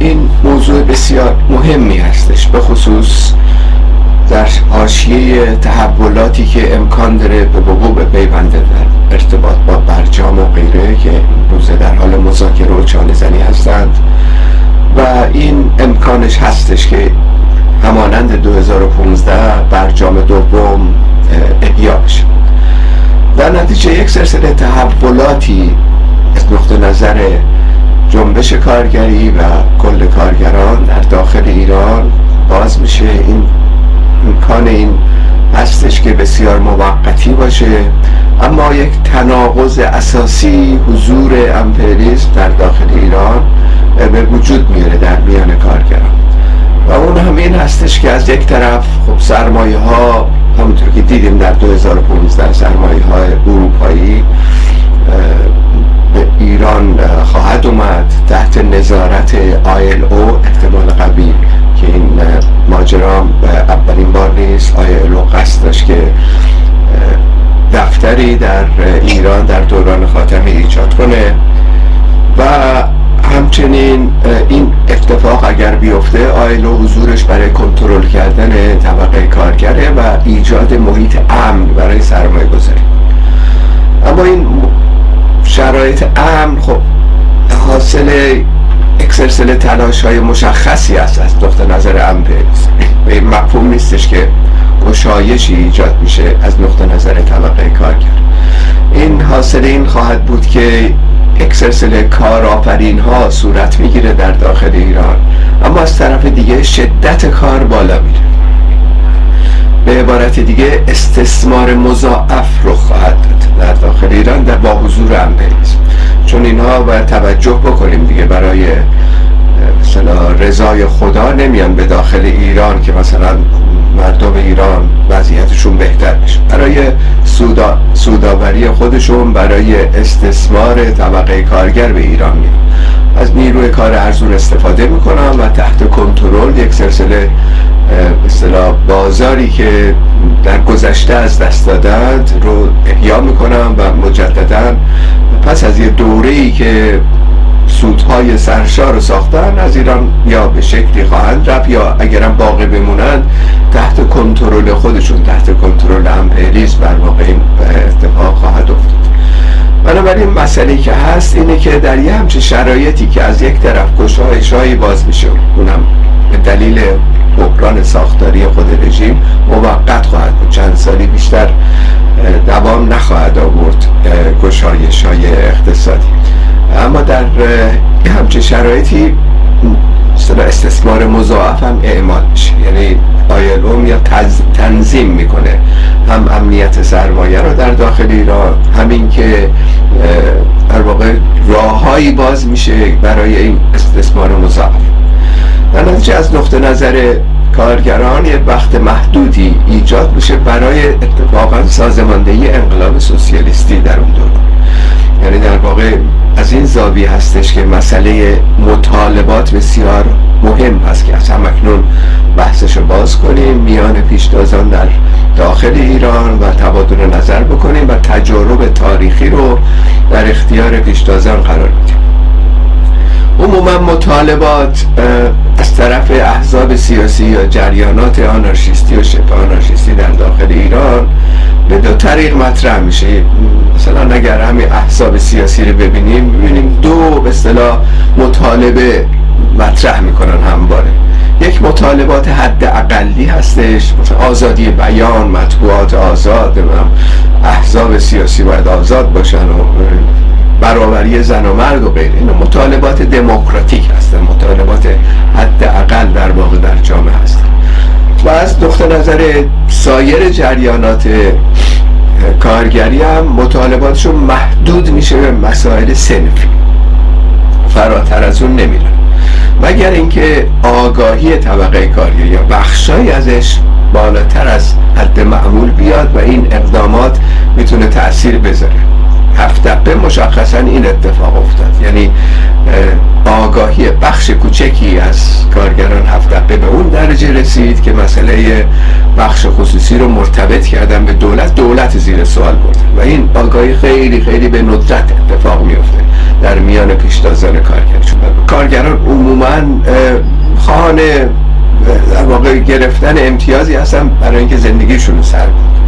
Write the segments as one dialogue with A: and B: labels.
A: این موضوع بسیار مهمی هستش به خصوص در حاشیه تحولاتی که امکان داره به وقوع بپیونده در ارتباط با برجام و غیره که روزه در حال مذاکره و چانه زنی هستند. و این امکانش هستش که همانند 2015 برجام دوم احیا بشه. در نتیجه یک سلسله تحولاتی از نقطه نظر جنبش کارگری و کل کارگران در داخل ایران باز میشه. این امکان این هستش که بسیار موقتی باشه. اما یک تناقض اساسی حضور امپریالیسم در داخل ایران به وجود میاره در میان کارگران. و اون همین هستش که از یک طرف خب سرمایه ها همونطور که دیدیم در 2015 سرمایه های اروپایی ایران خواهد اومد تحت نظارت آیل او احتمال قوی که این ماجرا اولین بار نیست. آیل او قصد داشت که دفتری در ایران در دوران خاتمی ایجاد کنه و همچنین این اتفاق اگر بیفته آیلو حضورش برای کنترل کردن طبقه کارگره و ایجاد محیط امن برای سرمایه گذاری اما این شرایط امن خب حاصل یک سلسله تلاش های مشخصی است از نقطه نظر امن و این مفهوم نیستش که گشایشی ایجاد میشه از نقطه نظر طبقه کارگر این حاصل این خواهد بود که یک سلسله کارآفرین ها صورت می‌گیره در داخل ایران اما از طرف دیگه شدت کار بالا میره. به عبارت دیگه استثمار مضاعف رو خواهد داد. در داخل ایران در با حضور امپریالیسم چون اینها باید توجه بکنیم دیگه برای مثلا رضای خدا نمیان به داخل ایران که مثلا مردم ایران وضعیتشون بهتر بشه. برای سودا، سوداوری خودشون برای استثمار طبقه کارگر به ایران میان. از نیروی کار ارزون استفاده می‌کنن و تحت کنترل یک سلسله اصطلاح بازاری که در گذشته از دست دادند رو احیا می‌کنن و مجددا پس از یه دوره ای که سودهای سرشار رو ساختن از ایران یا به شکلی خواهند رفت یا اگرم باقی بمونند تحت کنترل خودشون تحت کنترل امپریالیسم بر واقع اتفاق خواهد افتاد. بنابراین مسئله که هست اینه که در یه همچه شرایطی که از یک طرف گشایش هایی باز میشه اونم به دلیل بحران ساختاری خود رژیم موقت خواهد بود. چند سالی بیشتر دوام نخواهد آورد گشایش های اقتصادی. اما در همچه شرایطی استثمار مضاعف هم اعمال میشه یعنی آیلوم یا تنظیم می‌کنه. هم امنیت سرمایه رو در داخل ایران همین که در واقع راههایی باز میشه برای این استثمار مضاعف. در نتیجه از نقطه نظر کارگران یه وقت محدودی ایجاد میشه برای اتفاقا سازماندهی انقلاب سوسیالیستی در اون دوران. یعنی در واقع از این زاوی هستش که مسئله مطالبات بسیار مهم هست که از همکنون بحثش رو باز کنیم میان پیشتازان در داخل ایران و تبادل نظر بکنیم و تجارب تاریخی رو در اختیار پیشتازان قرار بدیم عموما مطالبات از طرف احزاب سیاسی یا جریانات آنارشیستی و شبه آنارشیستی در داخل ایران به دو طریق مطرح میشه. مثلا اگر همین احزاب سیاسی رو ببینیم ببینیم دو به اصطلاح مطالبه مطرح می‌کنن همواره. یک مطالبات حد اقلی هستش آزادی بیان مطبوعات آزاد احزاب سیاسی باید آزاد باشن و برابری زن و مرد و غیره. اینا مطالبات دموکراتیک هستن مطالبات حد اقل در واقع در جامعه هستن. و از نقطه نظر سایر جریانات کارگری هم مطالباتشون محدود میشه به مسائل سنفی فراتر از اون نمیرن مگر اینکه آگاهی طبقه کارگری یا بخشایی ازش بالاتر از حد معمول بیاد و این اقدامات می‌تونه تاثیر بذاره. هفت مشخصا این اتفاق افتاد. یعنی آگاهی بخش کوچکی از کارگران هفت به اون درجه رسید که مسئله بخش خصوصی رو مرتبط کردن به دولت. دولت زیر سوال بردن و این آگاهی خیلی خیلی به ندرت اتفاق میفته در میان پیشتازان کارگر. کارگران عموما خواهان در واقع گرفتن امتیازی هستن برای اینکه زندگیشون سر بود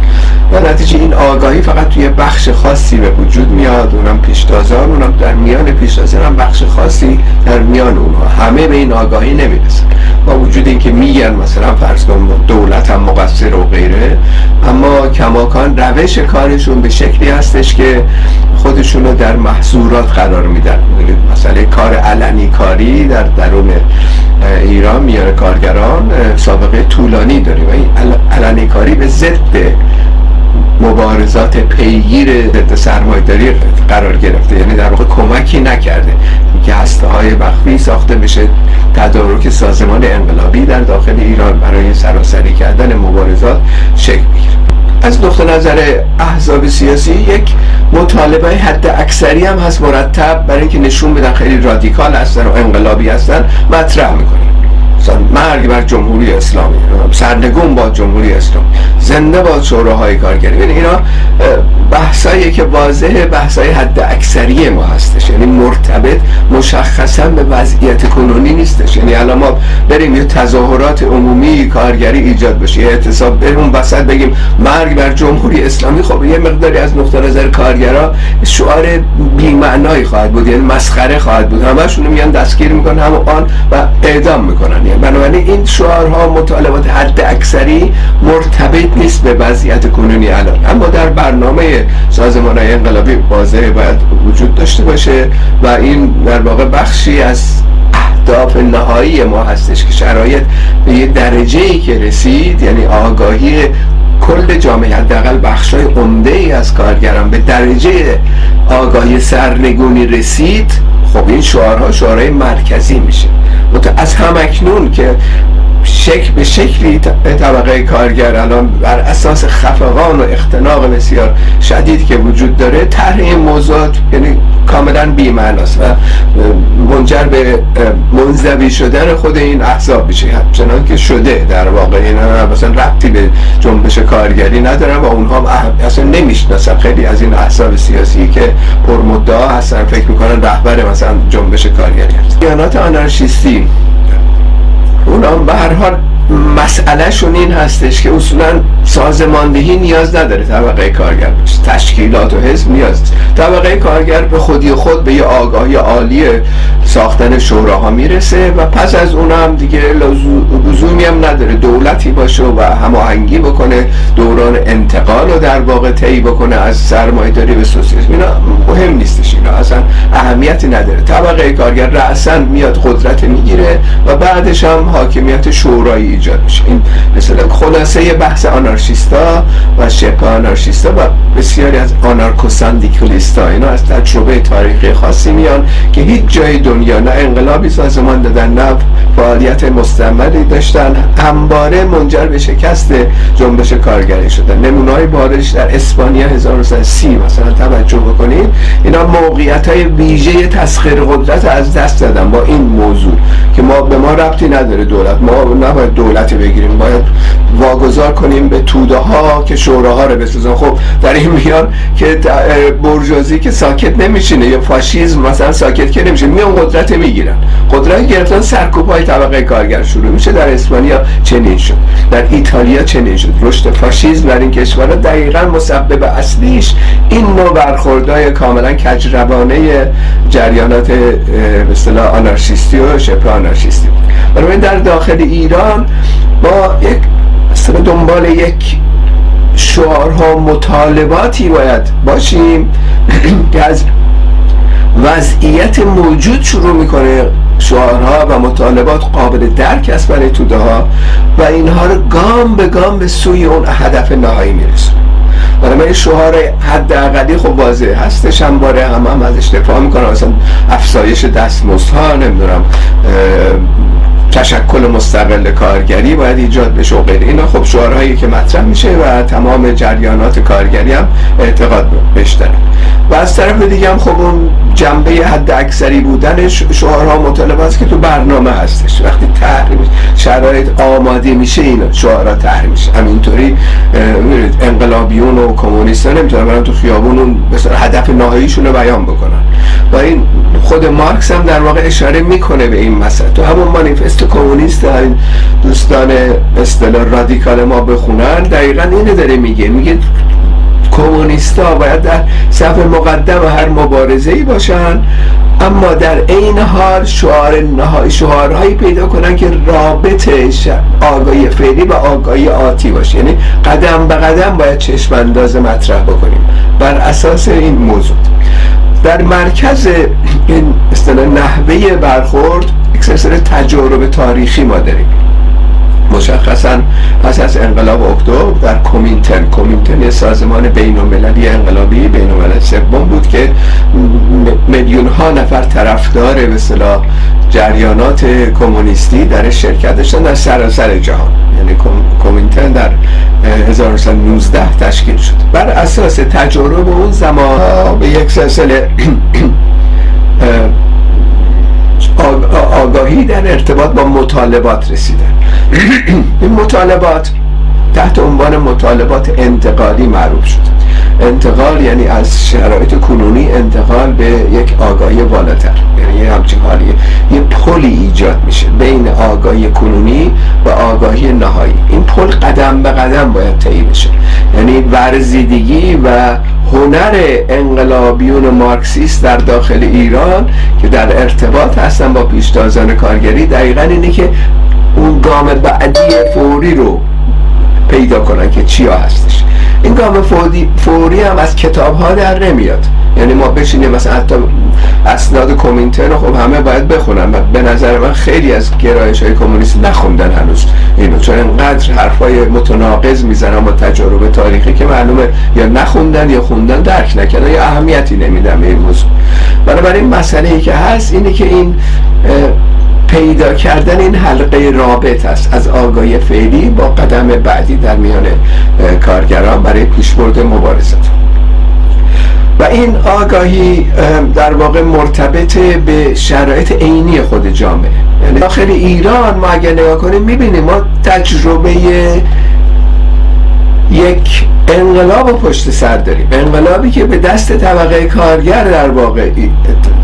A: و نتیجه آگاهی فقط توی بخش خاصی به وجود میاد اونم پیشتازان اونم در میان پیشتازان هم بخش خاصی در میان اونها. همه به این آگاهی نمی‌رسن. با وجود اینکه میگن مثلا فرض کن دولت هم مقصر و غیره اما کماکان روش کارشون به شکلی هستش که خودشون رو در محصورات قرار میدن. مثلا کار علنی کاری در درون ایران میان کارگران سابقه طولانی داره و این علنی کاری به ضد مبارزات پیگیر ضد سرمایه‌داری قرار گرفته. یعنی در واقع کمکی نکرده. که هسته های مخفی ساخته بشه. تدارک سازمان انقلابی در داخل ایران برای سراسری کردن مبارزات شکل بگیره از نقطه نظر احزاب سیاسی یک مطالبه حد اکثری هم هست مرتب برای اینکه نشون بدن خیلی رادیکال هستن و انقلابی هستن مطرح می‌کنن. مرگ بر جمهوری اسلامی. سرنگون با جمهوری اسلامی. زنده با شوراهای کارگری. یعنی اینا بحثایی که واضح بحثای حد اکثری ما هستش. یعنی مرتبط مشخصا به وضعیت کنونی نیستش. یعنی الان ما بریم یه تظاهرات عمومی کارگری ایجاد بشه. یه اعتصاب بریم وسط بگیم مرگ بر جمهوری اسلامی. خب یه مقداری از نقطه نظر کارگرا شعار بی‌معنایی خواهد بود. یعنی مسخره خواهد بود. همشون میان دستگیر می‌کنن هم آن و اعدام می‌کنن. یعنی بنابراین این شعارها مطالبات حد اکثری مرتبط نیست به وضعیت کنونی الان. اما در برنامه سازمان های انقلابی واضح باید وجود داشته باشه و این در واقع بخشی از اهداف نهایی ما هستش که شرایط به یه درجه ای که رسید یعنی آگاهی کل جامعه حداقل بخشای عمده ای از کارگران به درجه آگاهی سرنگونی رسید خب این شعارها شعارهای مرکزی میشه. از همکنون که شکل به شکلی طبقه کارگر الان بر اساس خفقان و اختناق بسیار شدید که وجود داره طرح این موضوعات یعنی کاملا بی‌معناست و منجر به منزوی شدن خود این احزاب میشه. چنان که شده در واقع. اینا مثلا ربطی به جنبش کارگری ندارن و اونها اصلا نمی‌شناسن. خیلی از این احزاب سیاسی که پرمدعا هستن فکر می‌کنن رهبر مثلا جنبش کارگری دیانات آنارشیستی اونا به هر حال مسئلهشون این هستش که اصولا سازماندهی نیاز نداره طبقه کارگر تشکیلات و حزب نیاز طبقه کارگر به خودی خود به یه آگاهی عالی ساختن شوراها می‌رسه و پس از اون هم دیگه لزومی هم نداره. دولتی باشه و هماهنگی بکنه دوران انتقال رو در واقع طی بکنه از سرمایه‌داری به سوسیالیسم. اینا مهم نیستش اینا. اصلا اهمیتی نداره. طبقه کارگر رأسا میاد قدرت می‌گیره و بعدش هم حاکمیت شورایی ایجاد میشه. این مثلا خلاصه بحث آنارشیستا و شبه آنارشیستا و بسیاری از آنارکوساندیکولیستا. اینا از تجربه تاریخی خاصی میان که هیچ جای دنیا نه انقلابی سازمان دادن نه فعالیت مستمری داشتن. همباره منجر به شکست جنبش کارگری شدن. نمونه های بارش در اسپانیا 1930 مثلا توجه بکنید. اینا موقعیت های ویژه تسخیر قدرت از دست دادن با این موضوع که ما به ما ربطی نداره دولت. ما نباید دولتی بگیریم. باید واگذار کنیم به توده ها که شوراها رو بسازن خب در این میان که برجوزی که ساکت نمیشینه یا فاشیزم مثلا ساکت که نمیشه میان قدرت می‌گیرن. قدرت گرفتن سرکوب های طبقه کارگر شروع میشه. در اسپانیا چنین شد. در ایتالیا چنین شد. رشد فاشیزم در این کشورها دقیقا مسبب اصلیش این نوع برخوردهای کاملا کجروانه جریانات به آنارشیستی و شبه آنارشیستی برای در داخل ایران با یک مثلا دنبال یک شعارها مطالباتی باید باشیم که از وضعیت موجود شروع می‌کنه شعارها و مطالبات قابل درک است برای توده ها و اینها رو گام به گام به سوی اون هدف نهایی میرسونه. برای شعار حداقلی خب واضح هستش هم باره هم هم ازش دفاع می‌کنم مثلا افزایش دستمزدها نمی‌دونم تشکل مستقل کارگری باید ایجاد بشه. و غیره اینا خب شعارهایی که مطرح میشه و تمام جریانات کارگری هم اعتقاد بهش و از طرف دیگه هم خب اون جنبه حد اکثری بودن شعارها مطالبه است که تو برنامه هستش. وقتی تحریم شرایط آماده میشه این شعارها تحریم میشه. همینطوری انقلابیون و کمونیستان نمی‌تونن برن تو خیابون اون هدف نهاییشون رو بیان بکنن. و این خود مارکس هم در واقع اشاره می‌کنه به این مسئله. تو همون مانیفست کمونیست این دوستان اصطلاح رادیکال ما بخونن دقیقا اینو داره میگه. میگه کمونیستا باید در صف مقدم هر مبارزه ای باشن اما در عین حال شعار نهایی شعارهایی پیدا کنن که رابط آگاهی فعلی و آگاهی آتی باشه. یعنی قدم به قدم باید چشم انداز مطرح بکنیم. بر اساس این موضوع. در مرکز این اصطلاح نحوه برخورد یک تجارب تاریخی ما داریم. مشخصا پس از انقلاب اکتبر در کومینتن. کومینتن یه سازمان بین المللی انقلابی بین سوم بود که میلیون ها نفر طرفدار به اصطلاح جریانات کمونیستی در شرکت داشتن در سراسر جهان. یعنی کومینتن در 1919 تشکیل شد. بر اساس تجارب اون زمان به یک سلسله آگاهی در ارتباط با مطالبات رسیدن. این مطالبات تحت عنوان مطالبات انتقالی معروف شد. انتقال یعنی از شرایط کنونی انتقال به یک آگاهی بالاتر. یعنی یه همچین حالیه یه پلی ایجاد میشه بین آگاهی کنونی و آگاهی نهایی. این پل قدم به قدم باید طی بشه. یعنی ورزیدگی و هنر انقلابیون مارکسیست در داخل ایران که در ارتباط هستن با پیشتازان کارگری دقیقا اینه که اون گام بعدی فوری رو پیدا کنن که چیا هستش. این گام فوری, فوری هم از کتاب ها در نمیاد. یعنی ما بشینیم مثلا حتی اسناد کومینتر خب همه باید بخونن و به نظر من خیلی از گرایش های کمونیست نخوندن هنوز. اینو چون انقدر حرفای متناقض می‌زنن با تجارب تاریخی که معلومه یا نخوندن یا خوندن درک نکردن یا اهمیتی نمیدن به این موضوع. بنابراین مسئله ای که هست اینه که این پیدا کردن این حلقه رابط است. از آگاهی فعلی با قدم بعدی در میان کارگران برای پیشبرد مبارزات. و این آگاهی در واقع مرتبط به شرایط عینی خود جامعه. یعنی داخل ایران ما اگر نگاه کنیم می‌بینیم ما تجربه یک انقلاب پشت سر داریم. انقلابی که به دست طبقه کارگر در واقع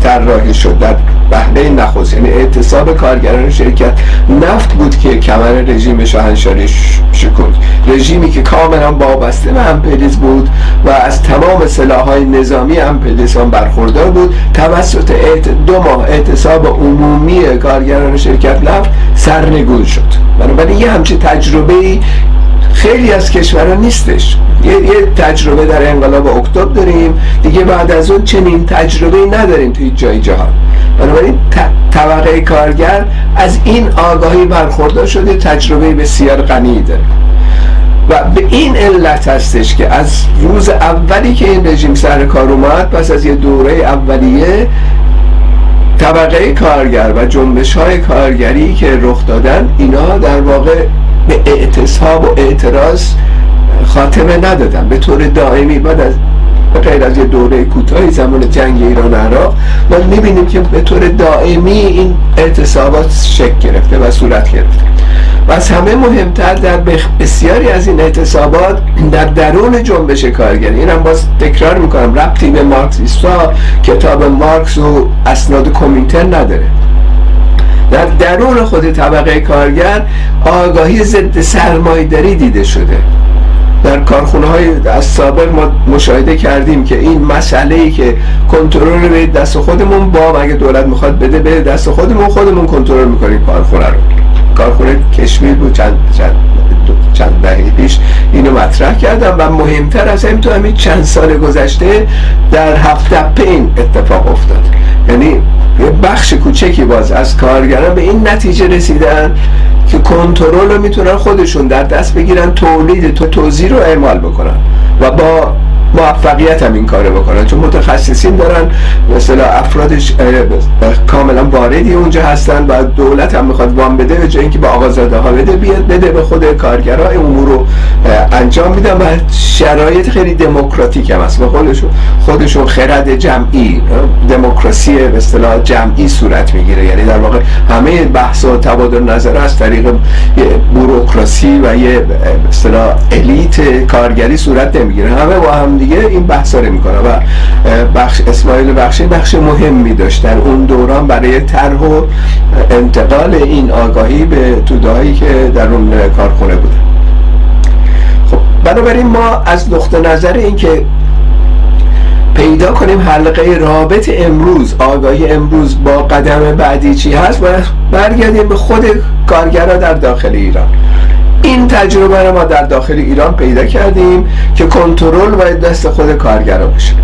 A: طراحی شد در بهله نخست. یعنی اعتصاب کارگران شرکت نفت بود که کمر رژیم شاهنشاهی شکند رژیمی که کاملا وابسته به امپریز بود و از تمام سلاحهای نظامی امپریزان برخوردار بود. توسط دو ماه اعتصاب عمومی کارگران شرکت نفت سرنگون شد. بنابراین یه همچین تجربه خیلی از کشورها نیستش. یه, یه تجربه در انقلاب اکتبر داریم. دیگه بعد از اون چنین تجربه نداریم توی جای جهان. بنابراین طبقه کارگر از این آگاهی برخوردار شده تجربه بسیار غنی داره. و به این علت هستش که از روز اولی که این رژیم سر کار اومد پس از یه دوره اولیه طبقه کارگر و جنبش های کارگری که رخ دادن اینا در واقع به اعتصاب و اعتراض خاتمه ندادن به طور دائمی بعد از غیر از یه دوره کوتاهی زمان جنگ ایران و عراق ما می‌بینیم که به طور دائمی این اعتصابات شکل گرفته و صورت گرفته. و از همه مهمتر در بسیاری از این اعتصابات در درون جنبش کارگری. این هم باز تکرار می‌کنم ربطی به مارکسیستا کتاب مارکس و اسناد کومینتر نداره. در درون خود طبقه کارگر آگاهی ضد سرمایداری دیده شده. در کارخونه های از سابق ما مشاهده کردیم که این مسئله ای که کنترل به دست خودمون با اگه دولت می‌خواد بده به دست خودمون خودمون کنترل می‌کنیم کارخونه رو. کارخونه کشمیر بود چند, چند, چند دهه پیش اینو مطرح کردم و مهمتر از این تو همین چند سال گذشته در هفته این اتفاق افتاد. یعنی یه بخش کوچکی باز از کارگران به این نتیجه رسیدن که کنترل رو می‌تونن خودشون در دست بگیرن تولید تو توزیع رو اعمال بکنن. و با موفقیت هم این کارو بکنن. چون متخصصین دارن مثلا افرادش کاملا واردی اونجا هستن و دولت هم می‌خواد وام بده به جای اینکه به آقازاده ها بده بیاد بده به خود کارگرها امور رو انجام میدن و شرایط خیلی دموکراتیک هم هست. به خودشون خودشون خرد جمعی دموکراسی به اصطلاح جمعی صورت می‌گیره. یعنی در واقع همه بحث و تبادل نظر از طریق بوروکراسی و یه اصطلاح الیت کارگری صورت نمی‌گیره. همه با هم دیگه این بحثا رو می‌کنه و بخش اسماعیل بخشی بخش مهمی داشت در اون دوران برای طرح و انتقال این آگاهی به تودهایی که در اون کارخونه بوده خب بنابراین ما از نقطه نظر اینکه پیدا کنیم حلقه رابط امروز آگاهی امروز با قدم بعدی چی هست باید برگردیم به خود کارگرها در داخل ایران. این تجربه رو ما در داخل ایران پیدا کردیم که کنترل باید دست خود کارگرها باشه.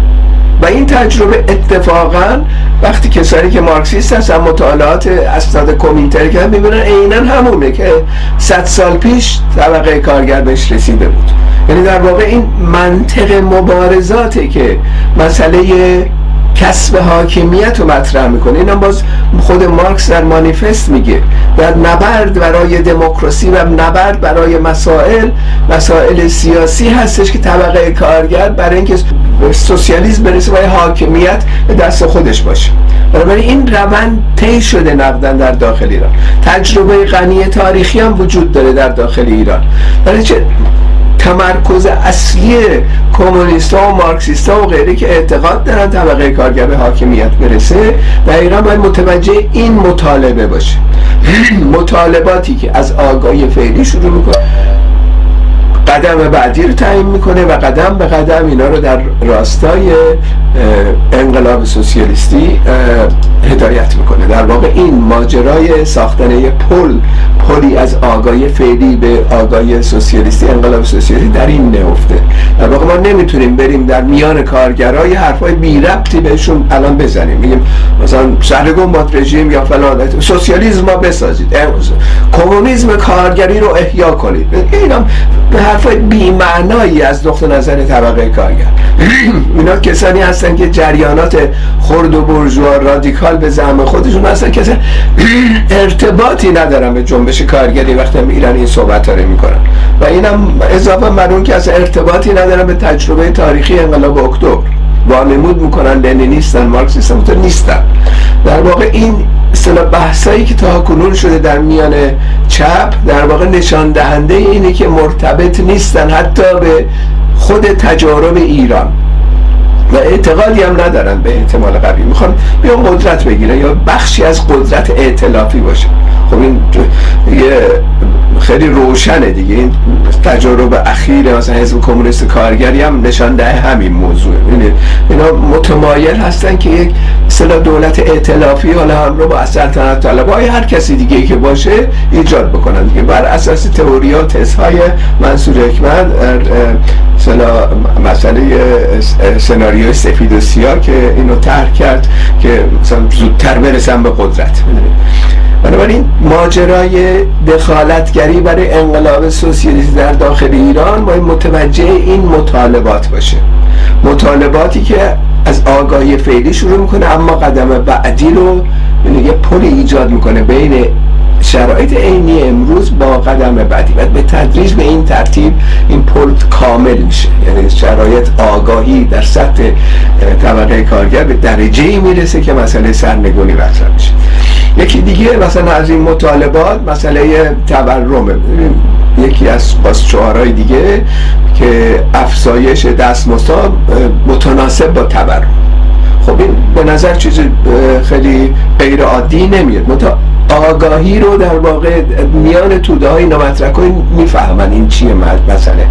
A: و این تجربه اتفاقا وقتی کسانی که مارکسیست هستن مطالعات اسناد کومینتر که می‌بینن عینا همونه که صد سال پیش طبقه کارگر بهش رسیده بود. یعنی در واقع این منطق مبارزاته که مسئله کسب حاکمیت رو مطرح می‌کنه. اینم باز خود مارکس در مانیفست میگه. در نبرد برای دموکراسی و نبرد برای مسائل مسائل سیاسی هستش که طبقه کارگر برای اینکه سوسیالیسم برسه باید حاکمیت به دست خودش باشه. بنابراین این روند طی شده نقدن در داخل ایران. تجربه غنی تاریخی هم وجود داره در داخل ایران. برای چه؟ تمرکز اصلی کمونیست و مارکسیست و غیره که اعتقاد دارن طبقه کارگر به حاکمیت برسه دقیقا باید متوجه این مطالبه باشه. مطالباتی که از آگاهی فعلی شروع می‌کنه قدم بعدی رو تعیین می‌کنه و قدم به قدم اینا رو در راستای انقلاب سوسیالیستی هدایت می‌کنه. در واقع این ماجرای ساختن یه پل پلی از آگاهی فعلی به آگاهی سوسیالیستی انقلاب سوسیالیستی در این نهفته در واقع ما نمی‌تونیم بریم در میان کارگرای حرفای بی ربطی بهشون الان بزنیم. میگیم مثلا سرگون با رژیم یا فلان سوسیالیسم ما بسازید. کمونیسم کارگری رو احیا کنید. اینا به حرفای بی معنایی از نقطه نظر طبقه کارگر. اینا کسانی هستن که جریانات خرد و برجوا رادیکال به زعم خودشون هستن. که ارتباطی ندارن به جنبش کارگری وقتی هم ایران این صحبت رو می‌کنن. و اینم اضافه بر که از ارتباطی ندارن به تجربه تاریخی انقلاب اکتبر. وانمود می‌کنن لنینیستن مارکسیستن نیستن. در واقع این اصطلاح بحثایی که تا کنون شده در میان چپ در واقع نشان دهنده اینه که مرتبط نیستن حتی به خود تجارب ایران. و اعتقادی هم ندارن به احتمال قوی. می‌خوان بیان قدرت بگیرن یا بخشی از قدرت اعتلافی باشه. خب این یه خیلی روشنه دیگه. این تجارب اخیر مثلا حزب کمونیست کارگری هم نشان ده همین موضوع یعنی اینا متمایل هستن که یک اصطلاح دولت ائتلافی حالا هم رو با سلطنت طلبای هر کسی دیگه که باشه ایجاد بکنن دیگه. بر اساس تئوری ها های منصور حکمت مسئله سناریو سفید و سیاه که اینو طرح کرد که مثلا زودتر برسن به قدرت. بنابراین ماجرای دخالتگری برای انقلاب سوسیالیسم در داخل ایران باید متوجه این مطالبات باشه. مطالباتی که از آگاهی فعلی شروع می‌کنه اما قدم بعدی رو یعنی یه پل ایجاد می‌کنه بین شرایط عینی امروز با قدم بعدی. و به تدریج به این ترتیب این پل کامل میشه. یعنی شرایط آگاهی در سطح طبقه کارگر به درجه ای می‌رسه که مسئله سرنگونی مطرح میشه. یکی دیگه مثلا از این مطالبات مسئله تورمه یکی از باز شعارهای دیگه که افزایش دستمزد متناسب با تورم. خب این به نظر چیز خیلی غیر عادی نمیاد. آگاهی رو در واقع میان توده های نامطرح می‌فهمن این چیه مسئله.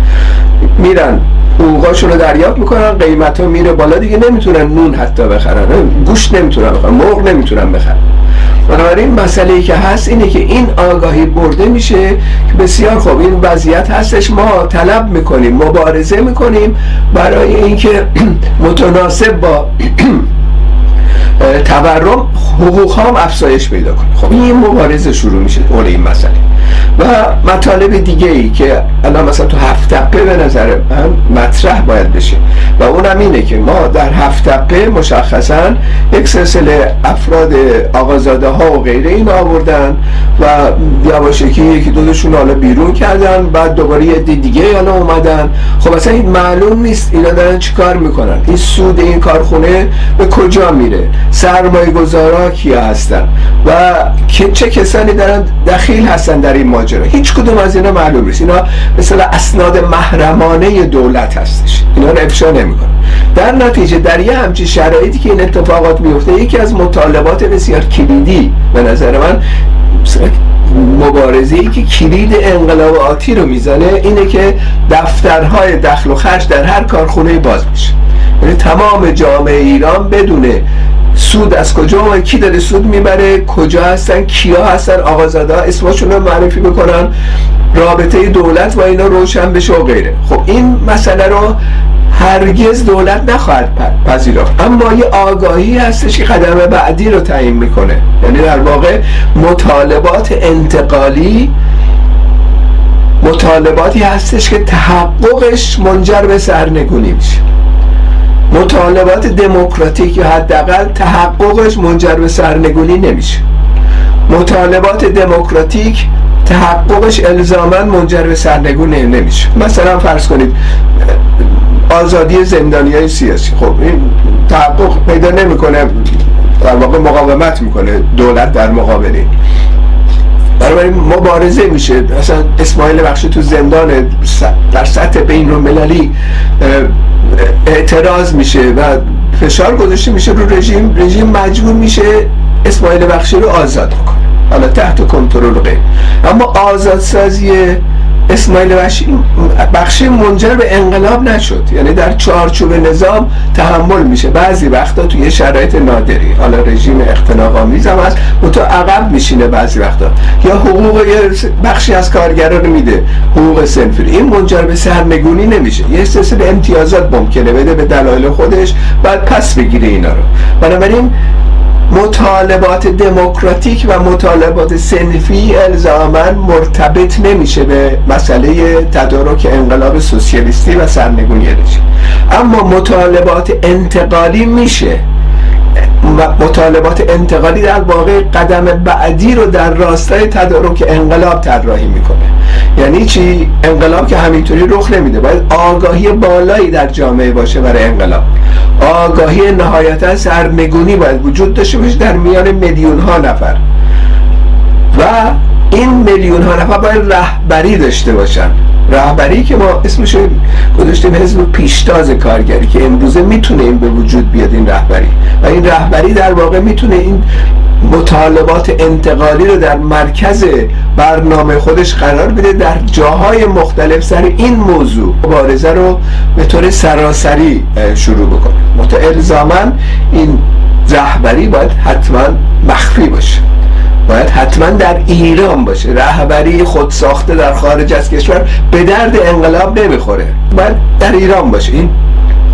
A: میرن حقوقاشون رو دریافت می‌کنن قیمت ها میره بالا دیگه نمی‌تونن نون حتی بخرن. گوشت نمی‌تونن بخرن مرغ نمی‌تونن بخرن. بنابراین مسئله ای که هست اینه که این آگاهی برده میشه که بسیار خوب این وضعیت هستش. ما طلب می‌کنیم مبارزه می‌کنیم برای اینکه متناسب با تورم حقوق هم افزایش پیدا کنه خب این مبارزه شروع میشه اول این مسئله. و مطالب دیگه ای که الان مثلا تو هفت تپه به نظر من مطرح باید بشه. و اونم اینه که ما در هفت دقیقه مشخصا یک سلسله افراد آقازاده ها و غیره این آوردن و یواشکی یکی دوشون حالا بیرون کردن بعد دوباره یه دیگه حالا اومدن. خب اصلا این معلوم نیست اینا دارن چیکار می‌کنن. این سود این کارخونه به کجا میره؟ سرمایه گذارا کیا هستن؟ و چه کسانی دارن دخیل هستن در این ماجرا هیچ کدوم از اینا معلوم نیست. اینا مثلا اسناد محرمانه دولت هستش. اینا رو افشا نمی‌کنن در نتیجه در یه همچین شرایطی که این اتفاقات میفته یکی از مطالبات بسیار کلیدی به نظر من مبارزه ای که کلید انقلاب آتی رو می‌زنه اینه که دفترهای دخل و خرج در هر کارخونه باز میشه. یعنی تمام جامعه ایران بدونه سود از کجا و کی داره سود می‌بره کجا هستن کیا هستن آقازاده اسمشون رو معرفی بکنن رابطه دولت و اینا روشن بشه و غیره. خب این مسئله رو هرگز دولت نخواهد پذیرفت. اما یه آگاهی هستش که قدم بعدی رو تعیین می‌کنه. یعنی در واقع مطالبات انتقالی مطالباتی هستش که تحققش منجر به سرنگونی میشه. مطالبات دموکراتیک یا حداقل تحققش منجر به سرنگونی نمیشه. مطالبات دموکراتیک تحققش الزاما منجر به سرنگونی نمیشه. مثلا فرض کنید آزادی زندانی های سیاسی. خب این تحقق پیدا نمی‌کنه در واقع مقاومت می‌کنه دولت در مقابل بنابراین مبارزه میشه. مثلا اسماعیل بخشی تو زندان در سطح بین المللی اعتراض میشه و فشار گذاشته میشه رو رژیم. رژیم مجبور میشه اسماعیل بخشی رو آزاد بکنه. حالا تحت کنترل غیر. اما آزادسازی اسماعیل بخشی منجر به انقلاب نشد. یعنی در چارچوب نظام تحمل میشه. بعضی وقتا توی شرایط نادری حالا رژیم اختناق آمیز هم هست تو عقب میشینه بعضی وقتا. یا حقوق بخشی از کارگران رو میده حقوق سنفی این منجر به سرنگونی نمیشه. یه سلسله امتیازات ممکنه بده به دلایل خودش بعد پس بگیره اینا رو. بنابراین مطالبات دموکراتیک و مطالبات سنفی الزاما مرتبط نمیشه به مسئله تدارک انقلاب سوسیالیستی و سرنگونی رژیم. اما مطالبات انتقالی میشه. مطالبات انتقالی در واقع قدم بعدی رو در راستای تدارک انقلاب طراحی می‌کنه. یعنی چی؟ انقلاب که همینطوری رخ نمیده. باید آگاهی بالایی در جامعه باشه برای انقلاب. آگاهی نهایتا سرنگونی باید وجود داشته باشه در میان میلیون ها نفر. و این میلیون ها نفر باید رهبری داشته باشن. رهبری که ما اسمش گذاشتیم حزب پیشتاز کارگری که امروزه می‌تونه این به وجود بیاد این رهبری. و این رهبری در واقع می‌تونه این مطالبات انتقالی رو در مرکز برنامه خودش قرار بده در جاهای مختلف سر این موضوع. مبارزه رو به طور سراسری شروع بکنه. الزاما این رهبری باید حتما مخفی باشه. باید حتما در ایران باشه. رهبری خود ساخته در خارج از کشور به درد انقلاب نمی‌خوره. باید در ایران باشه. این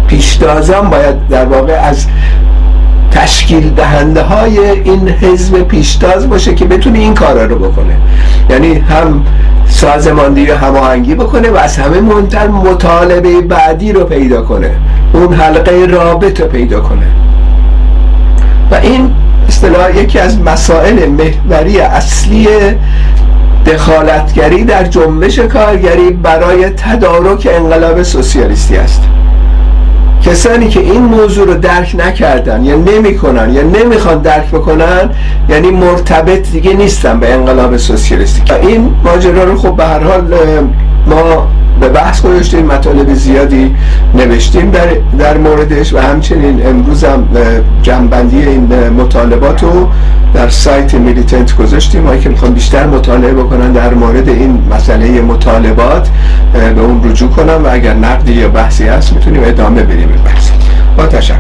A: پیشتازان باید در واقع از تشکیل دهنده های این حزب پیشتاز باشه که بتونه این کارا رو بکنه. یعنی هم سازماندهی و هماهنگی بکنه و از همه مهمتر مطالبه بعدی رو پیدا کنه. اون حلقه رابط رو پیدا کنه. و این اصطلاح یکی از مسائل محوری اصلی دخالتگری در جنبش کارگری برای تدارک انقلاب سوسیالیستی است. کسانی که این موضوع رو درک نکردن یا نمی‌کنن یا نمی‌خوان درک بکنن یعنی مرتبط دیگه نیستن به انقلاب سوسیالیستی. این ماجرا رو خب به هر حال ما به بحث گذاشتیم مطالب زیادی نوشتیم در, در موردش و همچنین امروز هم جنبندی این مطالبات رو در سایت میلیتنت گذاشتیم. هایی که می‌خوان بیشتر مطالعه بکنن در مورد این مسئله مطالبات به اون رجوع کنم و اگر نقدی یا بحثی هست می‌تونیم ادامه بریم این بحث. با تشکر.